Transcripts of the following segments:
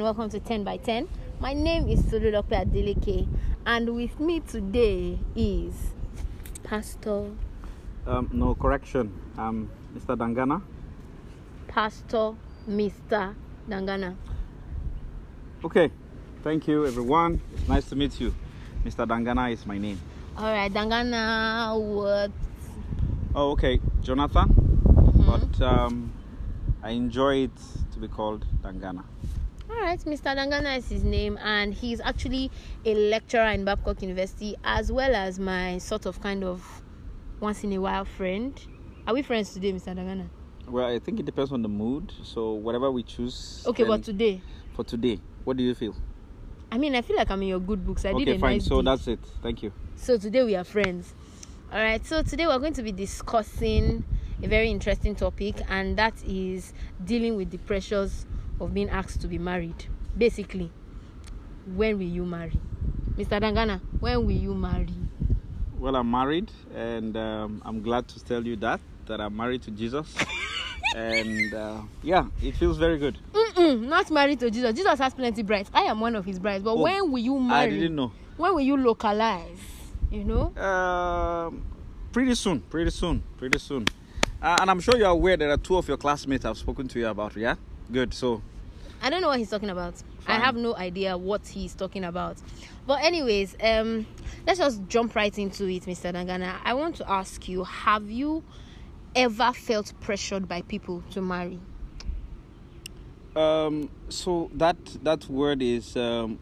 Welcome to 10 by 10. My name is Sululope Adeleke, and with me today is Pastor Um, no correction. Um, Mr. Dangana. Pastor Mr. Dangana. Okay. Thank you, everyone. It's nice to meet you. Mr. Dangana is my name. All right, Dangana, what? Oh, okay. Jonathan. Mm-hmm. But um, I enjoy it to be called Dangana. All right, Mr. Dangana is his name, and he's actually a lecturer in Babcock University, as well as my sort of kind of once in a while friend. Are we friends today, Mr. Dangana? Well, I think it depends on the mood. So whatever we choose. Okay, but today, for today, what do you feel? I mean, I feel like I'm in your good books. I did okay, a fine. nice so deed. that's it. Thank you. So today we are friends. All right. So today we're going to be discussing a very interesting topic, and that is dealing with the pressures of being asked to be married. Basically, when will you marry, Mr. Dangana? When will you marry? Well, I'm married, and um, I'm glad to tell you that that I'm married to Jesus. and uh, yeah, it feels very good. Mm-mm, not married to Jesus. Jesus has plenty brides. I am one of his brides. But Oh, when will you marry? I didn't know. When will you localize? You know? Um, pretty soon, pretty soon, pretty soon. Uh, and I'm sure you're aware there are two of your classmates I've spoken to you about, yeah? Good, so. I don't know what he's talking about. I have no idea what he's talking about. But anyways, um let's just jump right into it, Mr. Dangana. I want to ask you, have you ever felt pressured by people to marry? Um, so that that word is, um,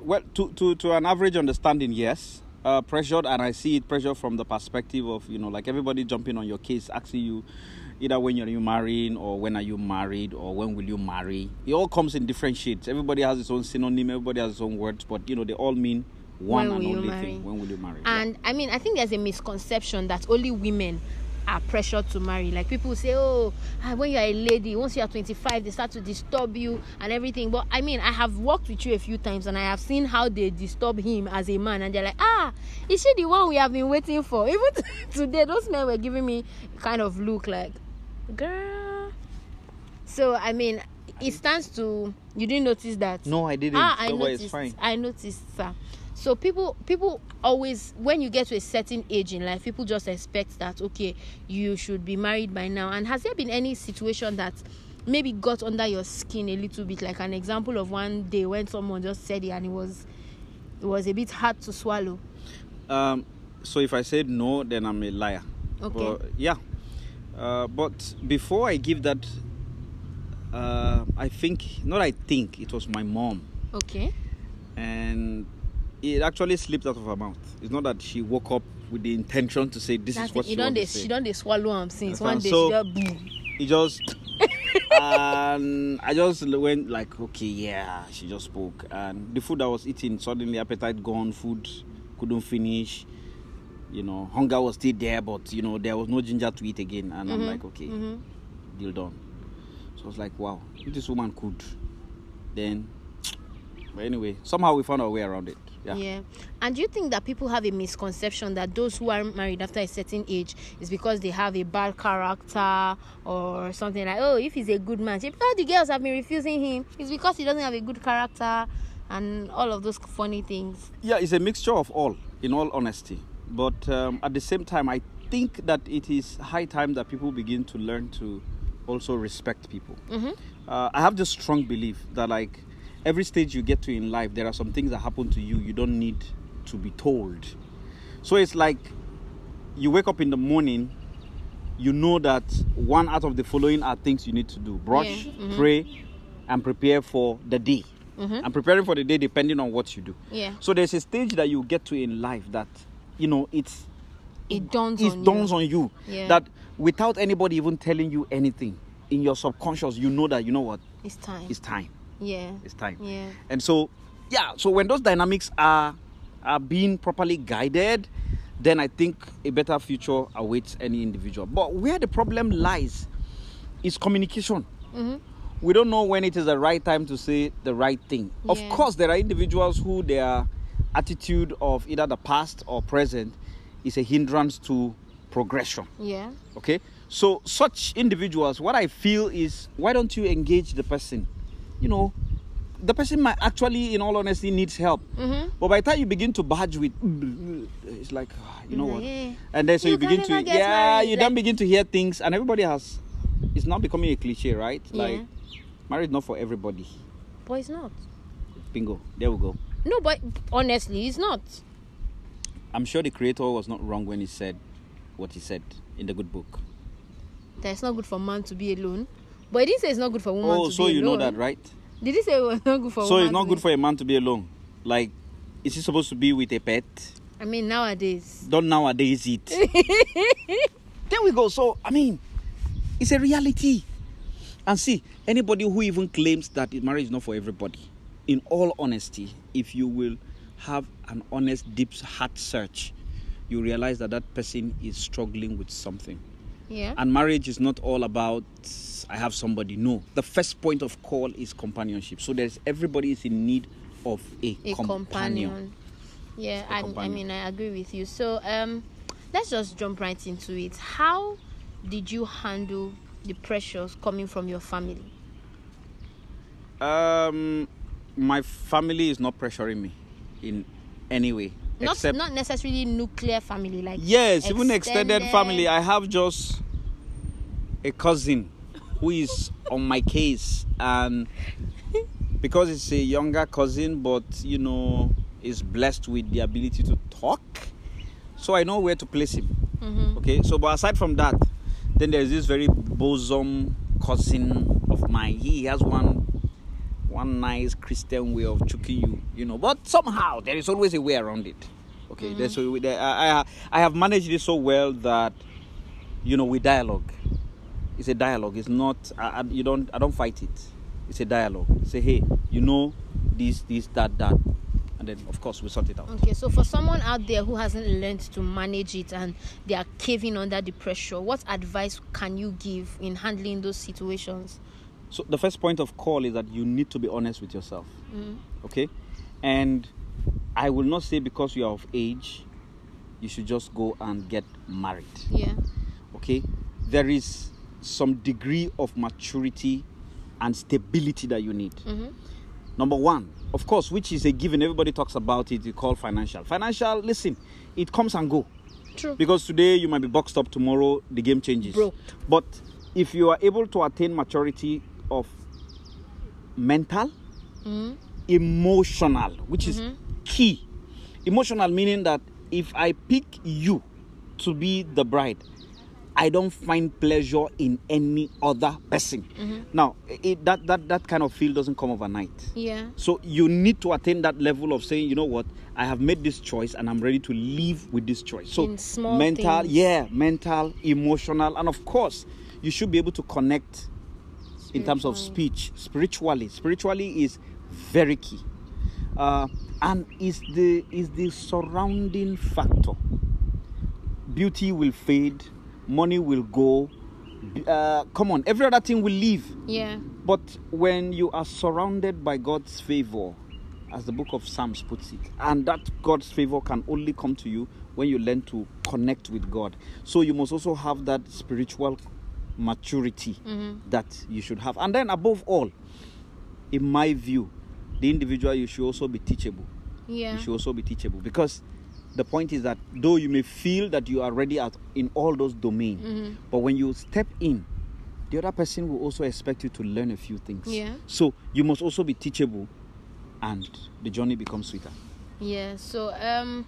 well, to, to, to an average understanding, yes. Uh, pressured, and I see it pressure from the perspective of, you know, like everybody jumping on your case, asking you either when you're you marrying or when are you married or when will you marry. It all comes in different shades. Everybody has its own synonym, everybody has its own words, but, you know, they all mean one When and will you only marry? thing. When will you marry? Yeah. And I mean, I think there's a misconception that only women are pressured to marry. Like people say, oh, ah, when you're a lady, once you're 25, they start to disturb you and everything. But I mean, I have worked with you a few times and I have seen how they disturb him as a man. And they're like, ah, is she the one we have been waiting for? Even today, those men were giving me kind of look like, girl. So, I mean, it stands to, you didn't notice that? No, I didn't. Ah, I Don't noticed. fine. I noticed, sir. So people, people always, when you get to a certain age in life, people just expect that okay, you should be married by now. And has there been any situation that maybe got under your skin a little bit, like an example of one day when someone just said it and it was, it was a bit hard to swallow? Um, so if I said no, then I'm a liar. Okay. But, yeah. Uh, but before I give that, uh, I think not. I think it was my mom, Okay. and it actually slipped out of her mouth. It's not that she woke up with the intention to say this That's is what it. she don't wanted they, to say. she don't they swallow them since one day So- she just boom. It just and I just went like, okay, yeah. She just spoke, and the food I was eating suddenly appetite gone. Food couldn't finish. You know, hunger was still there, but you know there was no ginger to eat again. And I'm like, okay, Mhm. deal done. So I was like, wow, if this woman could, then. But anyway, somehow we found our way around it. Yeah. Yeah. And do you think that people have a misconception that those who are married after a certain age is because they have a bad character or something like, oh, if he's a good man, if all the girls have been refusing him, it's because he doesn't have a good character and all of those funny things. Yeah, it's a mixture of all, in all honesty. But um, at the same time, I think that it is high time that people begin to learn to also respect people. Mhm. Uh, I have this strong belief that, like, every stage you get to in life, there are some things that happen to you you don't need to be told. So it's like you wake up in the morning, you know that one out of the following are things you need to do brush, Yeah, mhm. pray, and prepare for the day. Mhm. And preparing for the day depending on what you do. Yeah. So there's a stage that you get to in life that, you know, it's It dawns it on dawns you. on you Yeah. that without anybody even telling you anything, in your subconscious, you know that you know what It's time. it's time. yeah. It's time. Yeah. And so, yeah. So when those dynamics are are being properly guided, then I think a better future awaits any individual. But where the problem lies is communication. Mhm. we don't know when it is the right time to say the right thing. Of course, there are individuals who their attitude of either the past or present is a hindrance to progression. Yeah. Okay, so such individuals, what I feel is, why don't you engage the person? You know, the person might actually, in all honesty, needs help. Mm-hmm. But by the time you begin to badge with, it's like, ah, you know what? Yeah. And then so You you, begin to, yeah, married, you then begin to hear things, and everybody has. It's not becoming a cliche, right? Yeah. Like, marriage not for everybody. But it's not. Bingo. There we go. No, but honestly, it's not. I'm sure the creator was not wrong when he said what he said in the good book. That it's not good for man to be alone. But he didn't say it's not good for woman Oh, to so be alone. Oh, so you know that, right? Did he say it was not good for woman? So it's not good be- for a man to be alone. Like, is he supposed to be with a pet? I mean, nowadays. Don't nowadays it. there we go. So I mean, it's a reality. And see, anybody who even claims that marriage is not for everybody, in all honesty, if you will have an honest, deep heart search, you realize that that person is struggling with something. Yeah. And marriage is not all about I have somebody. No, the first point of call is companionship. So there's everybody is in need of a, a companion. Yeah, A I, I companion. mean, I agree with you. So, um, let's just jump right into it. How did you handle the pressures coming from your family? Um, my family is not pressuring me in any way. Not except not necessarily nuclear family, like yes, even extended extended- family. I have just a cousin who is on my case, and because it's a younger cousin, but you know, is blessed with the ability to talk, so I know where to place him. Mhm. Okay, so but aside from that, then there's this very bosom cousin of mine. He has one one nice Christian way of choking you, you know. But somehow there is always a way around it. Okay, mm. a, there, I, I I have managed it so well that you know we dialogue. It's a dialogue. It's not I, I, you don't I don't fight it. It's a dialogue. Say hey, you know this this that that, and then of course we sort it out. Okay, so for someone out there who hasn't learned to manage it and they are caving under the pressure, what advice can you give in handling those situations? So the first point of call is that you need to be honest with yourself. Okay? And I will not say because you are of age, you should just go and get married. Yeah. Okay? There is some degree of maturity and stability that you need. Mhm. Number one, of course, which is a given, everybody talks about it, you call financial. Financial, listen, it comes and go. True. Because today you might be boxed up, tomorrow the game changes. Broke. But if you are able to attain maturity of mental, Mhm. emotional, which is Mhm. key. Emotional meaning that if I pick you to be the bride, I don't find pleasure in any other person. Now, it, that, that, that kind of feel doesn't come overnight. Yeah. So you need to attain that level of saying, you know what, I have made this choice and I'm ready to live with this choice. So mental, things. yeah, mental, emotional, and of course, you should be able to connect in terms of speech spiritually. Spiritually is very key, uh, and is the is the surrounding factor. Beauty will fade, money will go. Uh, come on, every other thing will leave. Yeah. But when you are surrounded by God's favor, as the book of Psalms puts it, and that God's favor can only come to you when you learn to connect with God. So you must also have that spiritual maturity Mhm. that you should have. And then, above all, in my view, the individual you should also be teachable. Yeah. You should also be teachable because the point is that though you may feel that you are ready at in all those domains, Mhm. but when you step in, the other person will also expect you to learn a few things. Yeah. So you must also be teachable, and the journey becomes sweeter. Yeah. So um,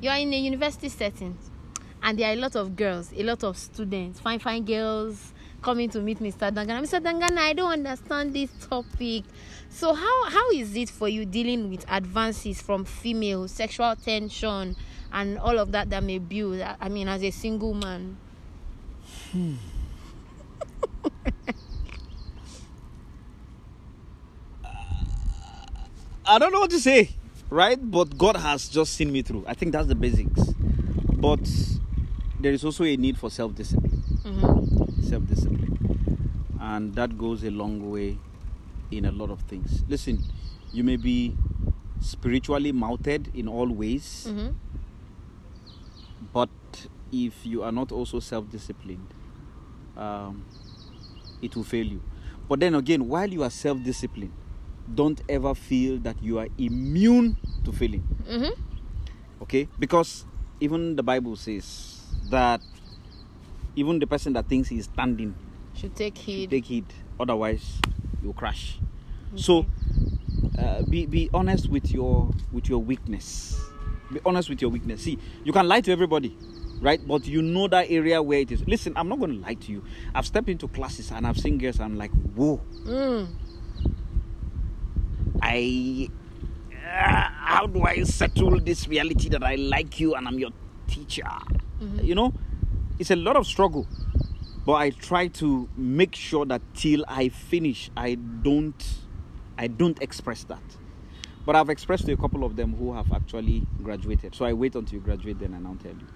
you are in a university setting, and there are a lot of girls, a lot of students, fine, fine girls coming to meet Mr. Dangana. Mr. Dangana, I don't understand this topic. So how how is it for you dealing with advances from female sexual tension and all of that that may build? I I mean, as a single man. Hmm. I don't know what to say, right? But God has just seen me through. I think that's the basics. But there is also a need for self discipline. Mm-hmm. Self discipline. And that goes a long way in a lot of things. Listen, you may be spiritually mounted in all ways, Mm-hmm. but if you are not also self disciplined, um, it will fail you. But then again, while you are self disciplined, don't ever feel that you are immune to failing. Mm-hmm. Okay? Because even the Bible says that even the person that thinks he's standing Should take heed. should take heed, otherwise you'll crash. So uh, be be honest with your with your weakness. Be honest with your weakness. See, you can lie to everybody, right? But you know that area where it is. Listen, I'm not going to lie to you. I've stepped into classes and I've seen girls. I'm like, whoa, Mm. I. Uh, how do I settle this reality that I like you and I'm your teacher? Mm-hmm. You know, it's a lot of struggle. But I try to make sure that till I finish, I don't, I don't express that. But I've expressed to a couple of them who have actually graduated. So I wait until you graduate, then and I'll tell you.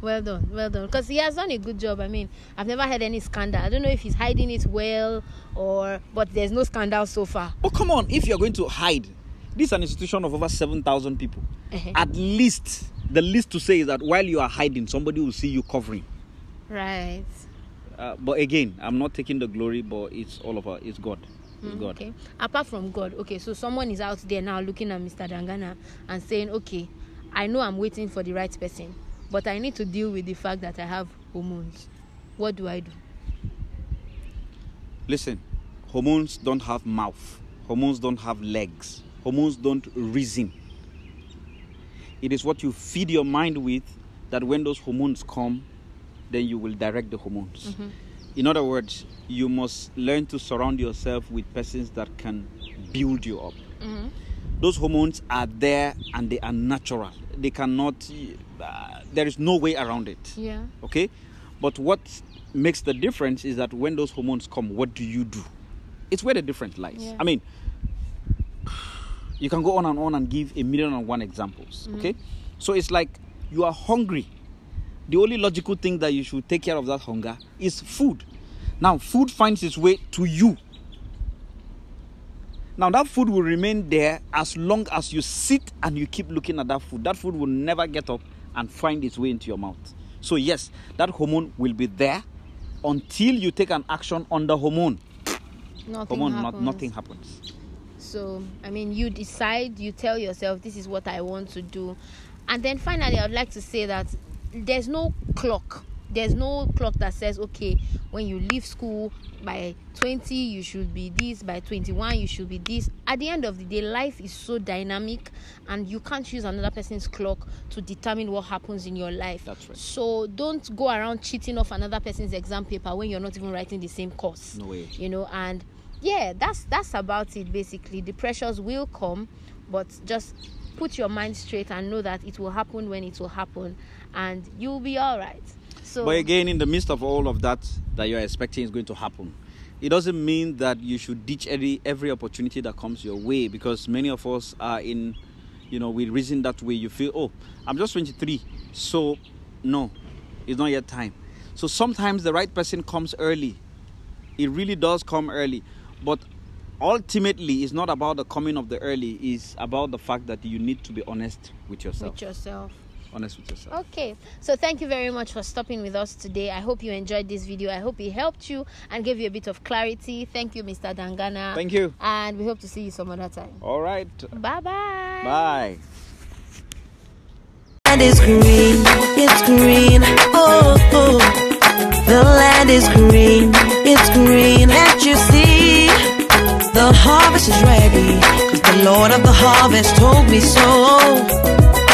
Well done, well done. Because he has done a good job. I mean, I've never had any scandal. I don't know if he's hiding it well or, but there's no scandal so far. Oh come on! If you're going to hide, this is an institution of over seven thousand people. Eh-heh. At least, the least to say is that while you are hiding, somebody will see you covering. Right. Uh, but again, I'm not taking the glory, but it's all of our, it's God. It's God. Okay. Apart from God, okay, so someone is out there now looking at Mr. Dangana and saying, okay, I know I'm waiting for the right person, but I need to deal with the fact that I have hormones. What do I do? Listen, hormones don't have mouth. Hormones don't have legs. Hormones don't reason. It is what you feed your mind with that when those hormones come, then you will direct the hormones. In other words, you must learn to surround yourself with persons that can build you up. Mm-hmm. Those hormones are there and they are natural. They cannot, uh, there is no way around it Yeah. okay but what makes the difference is that when those hormones come what do you do it's where the difference lies Yeah. i mean you can go on and on and give a million and one examples mm. okay? So it's like you are hungry. The only logical thing that you should take care of that hunger is food. Now food finds its way to you. Now that food will remain there as long as you sit and you keep looking at that food. That food will never get up and find its way into your mouth. So yes that hormone will be there until you take an action on the hormone. Nothing hormone happens. not, nothing happens So, I mean, you decide, you tell yourself, this is what I want to do. And then finally, I would like to say that there's no clock. There's no clock that says, okay, when you leave school by 20, you should be this, by 21, you should be this. At the end of the day, life is so dynamic, and you can't use another person's clock to determine what happens in your life. That's right. So, don't go around cheating off another person's exam paper when you're not even writing the same course no way you know and yeah that's that's about it basically the pressures will come but just put your mind straight and know that it will happen when it will happen and you'll be all right so But again, in the midst of all of that that you're expecting is going to happen, it doesn't mean that you should ditch every every opportunity that comes your way because many of us are in, you know, we reason that way. You feel, oh, I'm just 23, so no, it's not yet time. So sometimes the right person comes early. It really does come early, but ultimately, it's not about the coming of the early. It's about the fact that you need to be honest with yourself. with yourself honest with yourself. okay so thank you very much for stopping with us today i hope you enjoyed this video i hope it helped you and gave you a bit of clarity thank you mr dangana Thank you. and we hope to see you some other time All right. bye bye Bye. land is green, it's green. Oh, oh, the land is green, it's green harvest is ready, cause the Lord of the harvest told me so.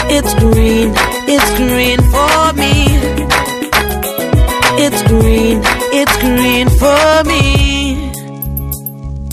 It's green, it's green for me. It's green, it's green for me.